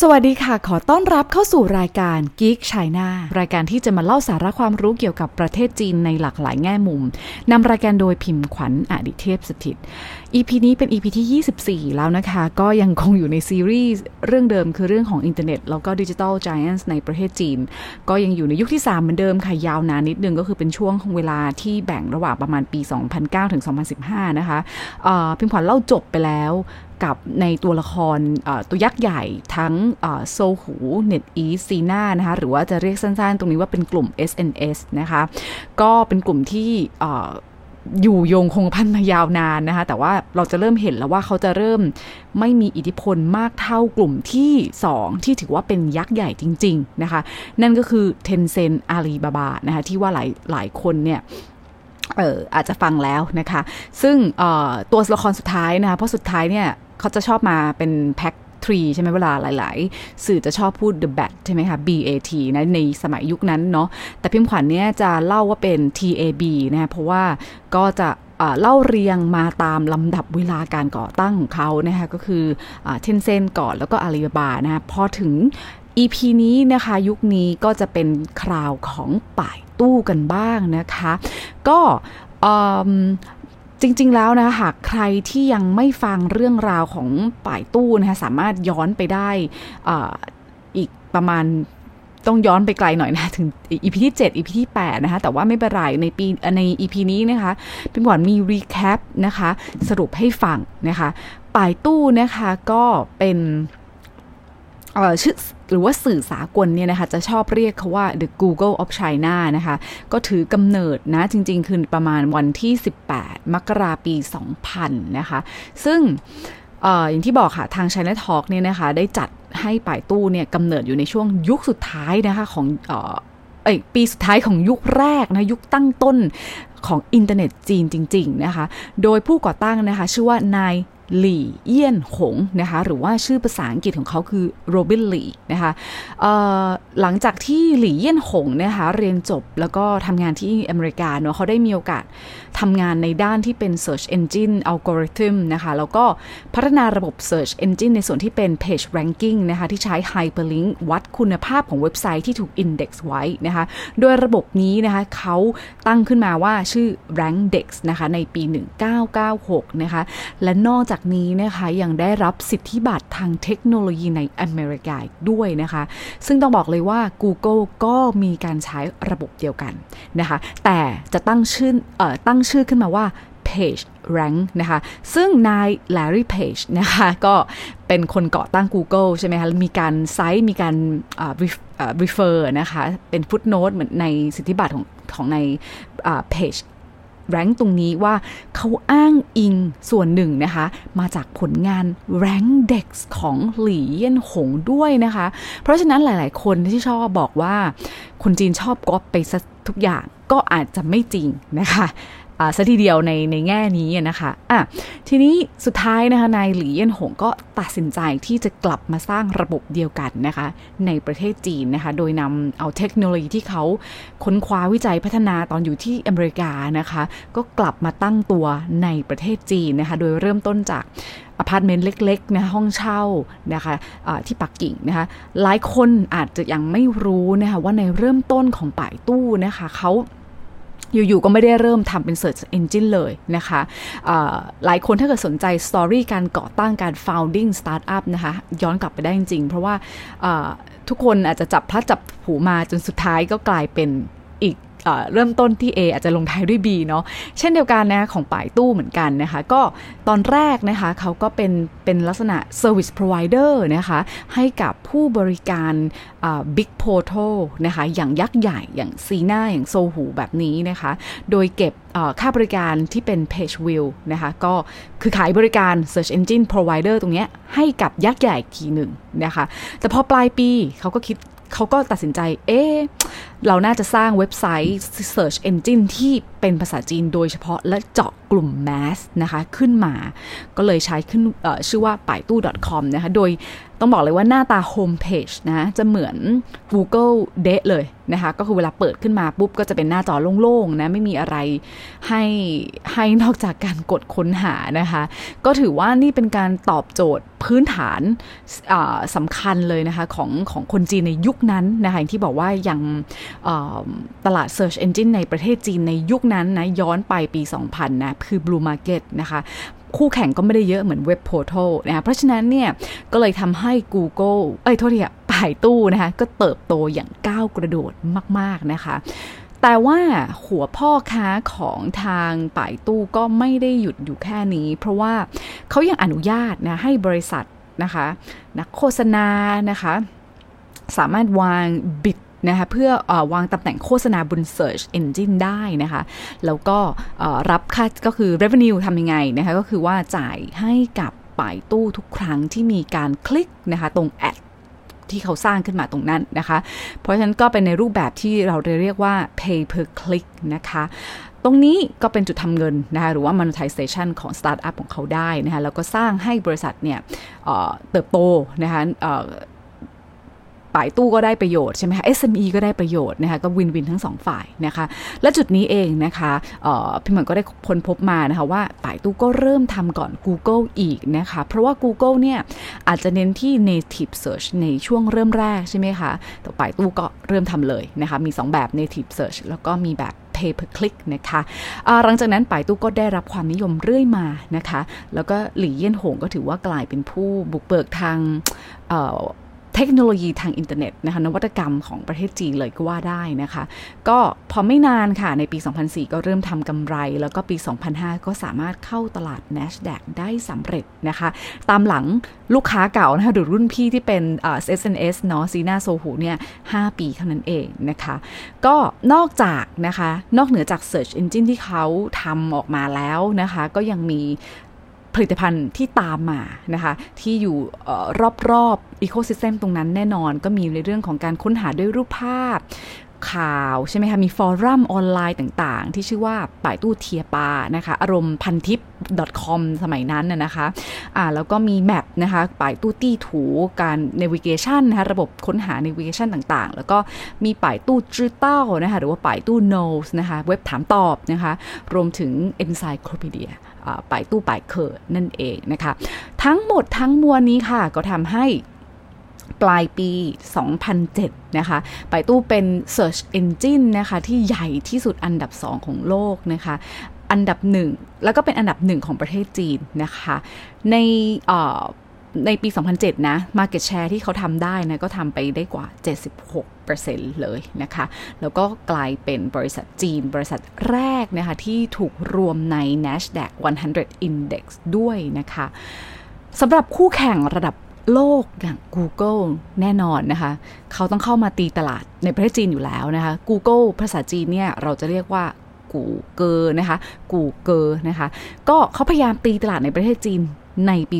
สวัสดีค่ะ ขอต้อนรับเข้าสู่รายการ Geek China รายการที่จะมาเล่าสาระความรู้เกี่ยวกับประเทศจีนในหลากหลายแง่มุมนำรายการโดยพิมพ์ขวัญอดิเทพสถิต EP นี้เป็น EP ที่ 24 แล้วนะคะ ก็ยังคงอยู่ในซีรีส์เรื่องเดิมคือเรื่องของอินเทอร์เน็ต แล้วก็ Digital Giants ในประเทศจีน ก็ยังอยู่ในยุคที่ 3 เหมือนเดิมค่ะ ยาวนานนิดนึงก็คือเป็นช่วงของเวลาที่แบ่งระหว่างประมาณปี 2009 ถึง 2015 นะคะพิมพ์ขวัญเล่าจบไปแล้ว กับในตัวละครตัวยักษ์ใหญ่ทั้ง Sohu NetEase Sina นะคะหรือว่าจะเรียกสั้นๆ ตรงนี้ว่าเป็นกลุ่ม SNS นะคะก็เป็นกลุ่มที่อยู่โยงคงพันมายาวนานนะคะ แต่ว่าเราจะเริ่มเห็นแล้วว่าเขาจะเริ่มไม่มีอิทธิพลมากเท่ากลุ่มที่ 2 ที่ถือว่าเป็นยักษ์ใหญ่จริง ๆ นะคะ นั่นก็คือ Tencent Alibaba นะคะที่ว่าหลายหลายคนเนี่ยเอออาจจะฟังแล้วนะคะ ซึ่งตัวละครสุดท้ายนะคะเพราะสุดท้ายเนี่ยเขาจะชอบมาเป็นแพ็คทรีใช่ไหมเวลาหลาย ๆ สื่อจะชอบพูด the bat ใช่ไหมคะ BAT นะในสมัยยุคนั้นเนาะแต่พิมพ์ขวัญเนี่ยจะเล่าว่าเป็น TAB นะเพราะว่าก็จะเล่าเรียงมาตามลำดับเวลาการก่อตั้งของเขานะคะก็คือเทนเซนก่อนแล้วก็อาลีบาบานะคะพอถึง EP นี้นะคะยุคนี้ก็จะเป็นคราวของป่ายตู้กันบ้างนะคะ ก็ จริงๆแล้วนะหากใครที่ยังไม่ฟังเรื่องราวของป่ายตู้นะคะสามารถย้อนไปได้อีกประมาณต้องย้อนไปไกลหน่อยนะถึง EP ที่7 EP ที่8นะคะแต่ว่าไม่เป็นไรในปีใน EP นี้นะคะพี่หวานมีรีแคปนะคะสรุปให้ฟังนะคะป่ายตู้นะคะก็เป็น ชื่อหรือว่าสื่อสากลเนี่ยนะคะจะชอบเรียกเขาว่า the Google of China นะคะ ก็ถือกำเนิดนะจริง ๆ คือประมาณวันที่ 18 มกราปี 2000 นะคะ ซึ่งอย่างที่บอกค่ะ ทาง China Talk เนี่ยนะคะ ได้จัดให้ป่ายตู้เนี่ยกำเนิดอยู่ในช่วงยุคสุดท้ายนะคะ ของอเอ้ปีสุดท้ายของยุคแรกนะ ยุคตั้งต้นของอินเทอร์เน็ตจีนจริง ๆ นะคะ โดยผู้ก่อตั้งนะคะ ชื่อว่านาย หลี่เอี้ยนหงนะคะหรือว่าชื่อภาษาอังกฤษของเขาคือโรบินหลี่นะคะหลังจากที่หลี่เอี้ยนหงนะคะเรียนจบแล้วก็ทำงานที่อเมริกาเนาะเขาได้มีโอกาสทำงานในด้านที่เป็น Search Engine Algorithm นะคะแล้วก็พัฒนาระบบ Search Engine ในส่วนที่เป็น Page Ranking นะคะที่ใช้ Hyperlink วัดคุณภาพของเว็บไซต์ที่ถูก Index ไว้นะคะโดยระบบนี้นะคะเขาตั้งขึ้นมาว่าชื่อ Rankdex นะคะในปี 1996 นะคะและนอกจากนี้นะคะยังได้รับสิทธิบัตรทางเทคโนโลยีในอเมริกาด้วยนะคะ ซึ่งต้องบอกเลยว่า Google ก็มีการใช้ระบบเดียวกันนะคะ แต่จะตั้งชื่ออตั้งชื่อขึ้นมาว่า Page Rank นะคะ ซึ่งนาย Larry Page นะคะ ก็เป็นคนก่อตั้ง Google ใช่ไหมคะ มีการไซต์มีการ refer นะคะ เป็น footnote เหมือนในสิทธิบัตรของของใน Page แรงตรงนี้ว่าเขาอ้างอิงส่วนหนึ่งนะคะ มาจากผลงานแรงเด็กของหลี่เยี่ยนหงด้วยนะคะ เพราะฉะนั้นหลาย ๆ คนที่ชอบบอกว่า คนจีนชอบก๊อปไปทุกอย่างก็อาจจะไม่จริงนะคะ ซะทีเดียวในในแง่นี้นะคะอะทีนี้สุดท้ายนะคะนายหลี่เยี่ยนหงก็ตัดสินใจที่จะกลับมาสร้างระบบเดียวกันนะคะในประเทศจีนนะคะโดยนำเอาเทคโนโลยีที่เขาค้นคว้าวิจัยพัฒนาตอนอยู่ที่อเมริกานะคะก็กลับมาตั้งตัวในประเทศจีนนะคะโดยเริ่มต้นจากอพาร์ตเมนต์เล็กๆนะห้องเช่านะคะะที่ปักกิ่งนะคะหลายคนอาจจะยังไม่รู้นะคะว่าในเริ่มต้นของป่ายตู้นะคะเขา อยู่ๆก็ไม่ได้เริ่มทำเป็น Search Engine เลยนะคะหลายคนถ้าเกิดสนใจสตอรี่การก่อตั้งการ founding startup นะคะย้อนกลับไปได้จริงๆ เพราะว่าทุกคนอาจจะจับพลัดจับผูมาจนสุดท้ายก็กลายเป็น เริ่มต้นที่ A อาจจะลงท้ายด้วย B เนาะเช่นเดียวกันนะของป่ายตู้เหมือนกันนะคะ ก็ตอนแรกนะคะเขาก็เป็นเป็นลักษณะ Service Provider นะคะให้กับผู้บริการ Big Portal นะคะอย่างยักษ์ใหญ่อย่างซีน่าอย่างโซหูแบบนี้นะคะ โดยเก็บค่าบริการที่เป็น Page View นะคะก็คือขายบริการ Search Engine Provider ตรงนี้ให้กับยักษ์ใหญ่ทีหนึ่งนะคะ แต่พอปลายปีเขาก็คิด เขาก็ตัดสินใจ เอ๊เราน่าจะสร้างเว็บไซต์ Search Engine ที่เป็นภาษาจีนโดยเฉพาะและเจาะกลุ่มแมสนะคะ ขึ้นมา ก็เลยใช้ขึ้นชื่อว่าป่ายตู้ .com นะคะ โดย ต้องบอกเลยว่าหน้าตาโฮมเพจนะจะเหมือน Google เดะเลยนะคะ ก็คือเวลาเปิดขึ้นมาปุ๊บ ก็จะเป็นหน้าจอโล่งๆนะ ไม่มีอะไรให้ให้นอกจากการกดค้นหานะคะ ก็ถือว่านี่เป็นการตอบโจทย์พื้นฐานสำคัญเลยนะคะของของคนจีนในยุคนั้นนะคะที่บอกว่ายังตลาด Search Engine ในประเทศจีนในยุคนั้นนะย้อนไปปี 2000 นะ คือ Blue Market นะคะ คู่แข่งก็ไม่ได้เยอะเหมือนเว็บโพร์ทัลนะคะเพราะฉะนั้นเนี่ยก็เลยทำให้ Google เอ้ยโทษทีอะป่ายตู้นะคะก็เติบโตอย่างก้าวกระโดดมาก ๆ นะคะแต่ว่าหัวพ่อค้าของทางป่ายตู้ก็ไม่ได้หยุดอยู่แค่นี้ เพราะว่าเขายังอนุญาตนะให้บริษัทนะคะ นักโฆษณานะคะ สามารถวางบิด นะคะเพื่ออวางตำแหน่งโฆษณาบน Search Engine ได้นะคะ แล้วก็รับค่าก็คือ revenue ทำยังไงนะคะก็คือว่าจ่ายให้กับป่ายตู้ทุกครั้งที่มีการคลิกนะคะตรงแอดที่เขาสร้างขึ้นมาตรงนั้นนะคะ เพราะฉะนั้นก็เป็นในรูปแบบที่เราเรียกว่า pay per click นะคะตรงนี้ก็เป็นจุดทำเงินนะคะหรือว่า monetization ของสตาร์ทอัพของเขาได้นะคะแล้วก็สร้างให้บริษัทเนี่ยเเติบโตนะคะ ป่ายตู้ก็ได้ประโยชน์ใช่ไหมคะ SME ก็ได้ประโยชน์นะคะก็ win win ทั้งสองฝ่ายนะคะ และจุดนี้เองนะคะพี่เหมือนก็ได้ค้นพบมานะคะว่าป่ายตู้ก็เริ่มทำก่อน Google อีกนะคะ เพราะว่า Google เนี่ยอาจจะเน้นที่ native search ในช่วงเริ่มแรกใช่ไหมคะ แต่ป่ายตู้ก็เริ่มทำเลยนะคะ มี 2 แบบ native search แล้วก็มีแบบ pay per click นะคะหลังจากนั้นป่ายตู้ก็ได้รับความนิยมเรื่อยมานะคะ แล้วก็หลี่เยี่ยนหงก็ถือว่ากลายเป็นผู้บุกเบิกทาง เทคโนโลยีทางอินเทอร์เน็ตนะคะนวัตกรรมของประเทศจีนเลยก็ว่าได้นะคะ ก็พอไม่นานค่ะในปี 2004 ก็เริ่มทำกำไร แล้วก็ปี 2005 ก็สามารถเข้าตลาด NASDAQ ได้สำเร็จนะคะ ตามหลังลูกค้าเก่านะคะหรือรุ่นพี่ที่เป็น SNS เนาะซีนาโซหูเนี่ย 5 ปีเท่านั้นเองนะคะ ก็นอกจากนะคะ นอกเหนือจาก Search Engine ที่เขาทำออกมาแล้วนะคะ ก็ยังมี ผลิตภัณฑ์ที่ตามมานะคะที่อยู่รอบๆ ecosystem ตรงนั้นแน่นอนก็มีในเรื่องของการค้นหาด้วยรูปภาพข่าวใช่ไหมคะ มี forum ออนไลน์ต่างๆ ที่ชื่อว่าป่ายตู้เทียปานะคะ อารมณ์พันทิป .com สมัยนั้นนะคะอ่าแล้วก็มี map นะคะป่ายตู้ตี้ถูการ navigation นะคะระบบค้นหา navigation ต่างๆ แล้วก็มีป่ายตู้จื้อเต้านะคะหรือว่าป่ายตู้ Knows นะคะเว็บถามตอบนะคะ รวมถึง Encyclopedia ป่ายตู้ป่ายเคอร์นั่นเองนะคะ ทั้งหมดทั้งมวลนี้ค่ะก็ทำให้ปลายปี 2007 นะคะ ป่ายตู้เป็น Search Engine นะคะ ที่ใหญ่ที่สุดอันดับ 2 ของโลกนะคะ อันดับหนึ่งแล้วก็เป็นอันดับหนึ่งของประเทศจีนนะคะ ใน ในปี 2007 นะ Market Share ที่เขาทำได้นะ ก็ทำไปได้กว่า 76%เลยนะคะ แล้วก็กลายเป็นบริษัทจีน บริษัทแรกนะคะ ที่ถูกรวมใน NASDAQ 100 Index ด้วยนะคะสำหรับคู่แข่งระดับโลกอย่าง Google แน่นอนนะคะ เขาต้องเข้ามาตีตลาดในประเทศจีนอยู่แล้วนะคะ Google ภาษาจีนเนี่ย เราจะเรียกว่ากูเกอร์นะคะ กูเกอร์นะคะ ก็เขาพยายามตีตลาดในประเทศจีน ในปี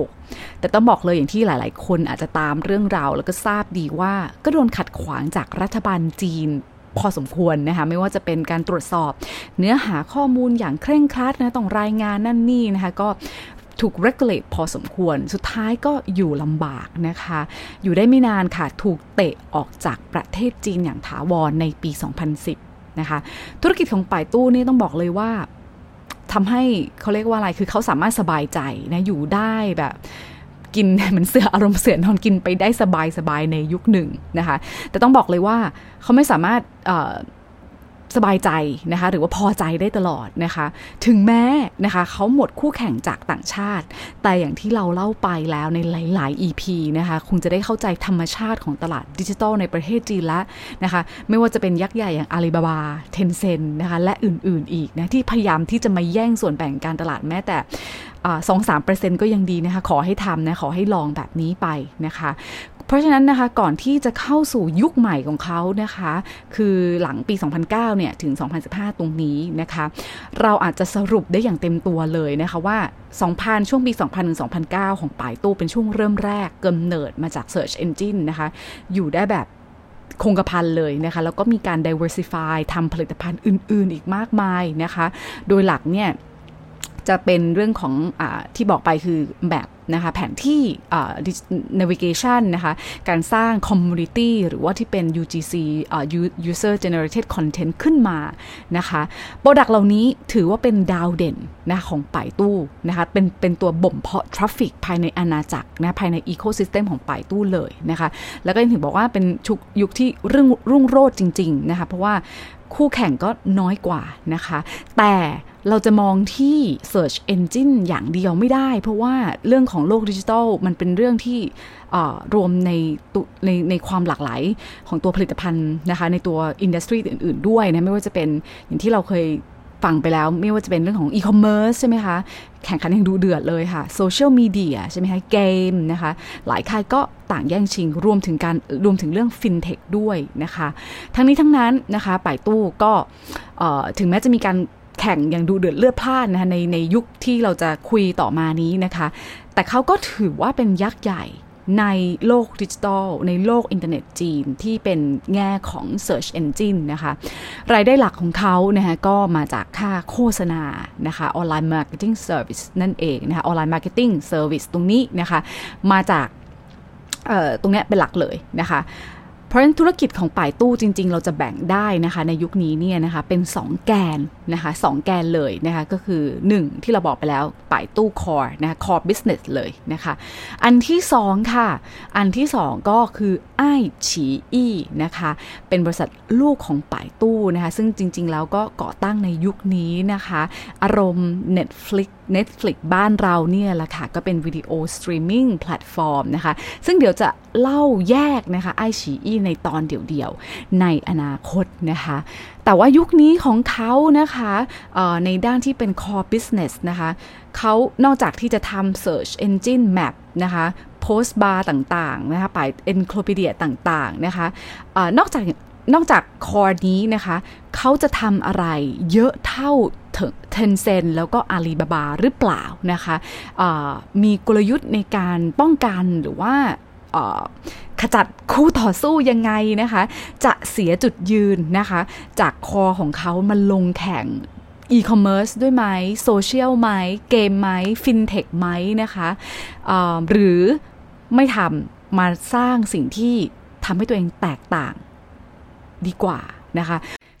2006 แต่ต้องบอกเลยอย่างที่หลาย ๆ คนอาจจะตามเรื่องราว แล้วก็ทราบดีว่าก็โดนขัดขวางจากรัฐบาลจีนพอสมควรนะคะไม่ว่าจะเป็นการตรวจสอบ เนื้อหาข้อมูลอย่างเคร่งครัดนะต้องรายงานนั่นนี่นะคะก็ถูก regulate พอสมควร สุดท้ายก็อยู่ลำบากนะคะ อยู่ได้ไม่นานค่ะ ถูกเตะออกจากประเทศจีนอย่างถาวรในปี 2010 นะคะ ธุรกิจของป่ายตู้นี่ต้องบอกเลยว่า ทำให้เขาเรียกว่าอะไรคือเขาสามารถสบายใจนะอยู่ได้แบบกินเหมือนเสืออารมณ์เสือนอนกินไปได้สบายสบายในยุคหนึ่งนะคะ แต่ต้องบอกเลยว่าเขาไม่สามารถ สบายใจนะคะหรือว่าพอใจได้ตลอดนะคะ ถึงแม้นะคะเขาหมดคู่แข่งจากต่างชาติ แต่อย่างที่เราเล่าไปแล้วในหลาย ๆ EP นะคะคงจะได้เข้าใจธรรมชาติของตลาดดิจิทัลในประเทศจีนแล้วนะคะไม่ว่าจะเป็นยักษ์ใหญ่อย่างอาลีบาบาเทนเซ็นนะคะและอื่น ๆ อีกนะที่พยายามที่จะมาแย่งส่วนแบ่งการตลาดแม้แต่สองสามเปอร์เซ็นต์ก็ยังดีนะคะ ขอให้ทำนะ ขอให้ลองแบบนี้ไปนะคะ เพราะฉะนั้นนะคะก่อนที่จะเข้าสู่ยุคใหม่ของเขานะคะ คือหลังปี 2009 เนี่ย ถึง 2015 ตรงนี้นะคะ เราอาจจะสรุปได้อย่างเต็มตัวเลยนะคะว่า 2000 ช่วงปี 2000 ถึง 2009 ของป่ายตู้เป็นช่วงเริ่มแรกเกิมเนิดมาจาก Search Engine นะคะ อยู่ได้แบบคงกระพันเลยนะคะ แล้วก็มีการ diversify ทำผลิตภัณฑ์อื่น ๆ อีกมากมายนะคะ โดยหลักเนี่ยจะเป็นเรื่องของอที่บอกไปคือแบบ นะคะแผนที่ navigation นะคะการสร้าง community หรือว่าที่เป็น UGC user generated content ขึ้นมานะคะ product เหล่านี้ถือว่าเป็นดาวเด่นนะของป่ายตู้นะคะเป็นเป็นตัวบ่มเพาะ traffic ภายในอาณาจักรนะภายใน ecosystem ของป่ายตู้เลยนะคะแล้วก็ยังถือบอกว่าเป็นชุกยุคที่รุ่งรุ่งโรจน์จริงๆนะคะเพราะว่าคู่แข่งก็น้อยกว่านะคะ แต่เราจะมองที่ Search Engine อย่างเดียวไม่ได้ เพราะว่าเรื่องของโลกดิจิทัลมันเป็นเรื่องที่รวมในในในความหลากหลายของตัวผลิตภัณฑ์นะคะ ในตัว industry อื่น ๆ ด้วยนะ ไม่ว่าจะเป็นอย่างที่เราเคย ฟังไปแล้วไม่ว่าจะเป็นเรื่องของอีคอมเมิร์ซใช่ไหมคะ แข่งขันอย่างดุเดือดเลยค่ะโซเชียลมีเดียใช่ไหมคะ เกมนะคะ หลายค่ายก็ต่างแย่งชิง รวมถึงการรวมถึงเรื่องฟินเทคด้วยนะคะ ทั้งนี้ทั้งนั้นนะคะป่ายตู้ก็ถึงแม้จะมีการแข่งอย่างดุเดือดเลือดพล่านนะคะในในยุคที่เราจะคุยต่อมานี้นะคะ แต่เขาก็ถือว่าเป็นยักษ์ใหญ่ ในโลกดิจิทัลในโลกอินเทอร์เน็ตจีนที่เป็นแง่ของ Search Engine นะคะ รายได้หลักของเขานะคะก็มาจากค่าโฆษณานะคะ online marketing service นั่นเองนะคะ online marketing service ตรงนี้นะคะ มาจากตรงนี้เป็นหลักเลยนะคะ เพราะฉะนั้นธุรกิจของป่ายตู้จริง ๆ เราจะแบ่งได้นะคะ ในยุคนี้เนี่ยนะคะเป็น 2 แกนนะคะสองแกนเลยนะคะก็คือ 1 ที่เราบอกไปแล้วป่ายตู้ core นะคะ core business เลยนะคะ อันที่ 2 ค่ะ อันที่ 2 ก็คือไอฉีอี้นะคะเป็นบริษัทลูกของป่ายตู้นะคะซึ่งจริง ๆ แล้วก็ก่อตั้งในยุคนี้นะคะ อารมณ์ Netflix Netflix บ้านเราเนี่ยแหละค่ะ ก็เป็น video streaming platform นะคะ ซึ่งเดี๋ยวจะเล่าแยกนะคะไอฉีอี้ในตอนเดี่ยวๆ ในอนาคตนะคะ แต่ว่ายุคนี้ของเขานะคะในด้านที่เป็น core business นะคะเขานอกจากที่จะทำ search engine map นะคะ post bar ต่างๆนะคะไป encyclopedia ต่างๆนะคะอนอกจากนอกจากคอร์นี้นะคะ เขาจะทำอะไรเยอะเท่า เทนเซนแล้วก็อาลีบาบาหรือเปล่านะคะมีกลยุทธ์ในการป้องกันหรือว่าขจัดคู่ต่อสู้ยังไงนะคะ จะเสียจุดยืนนะคะ จากคอของเขามันลงแข่งอีคอมเมิร์ซด้วยไหมโซเชียลไหมเกมไหมฟินเทคไหมนะคะหรือไม่ทำมาสร้างสิ่งที่ทำให้ตัวเองแตกต่างดีกว่านะคะ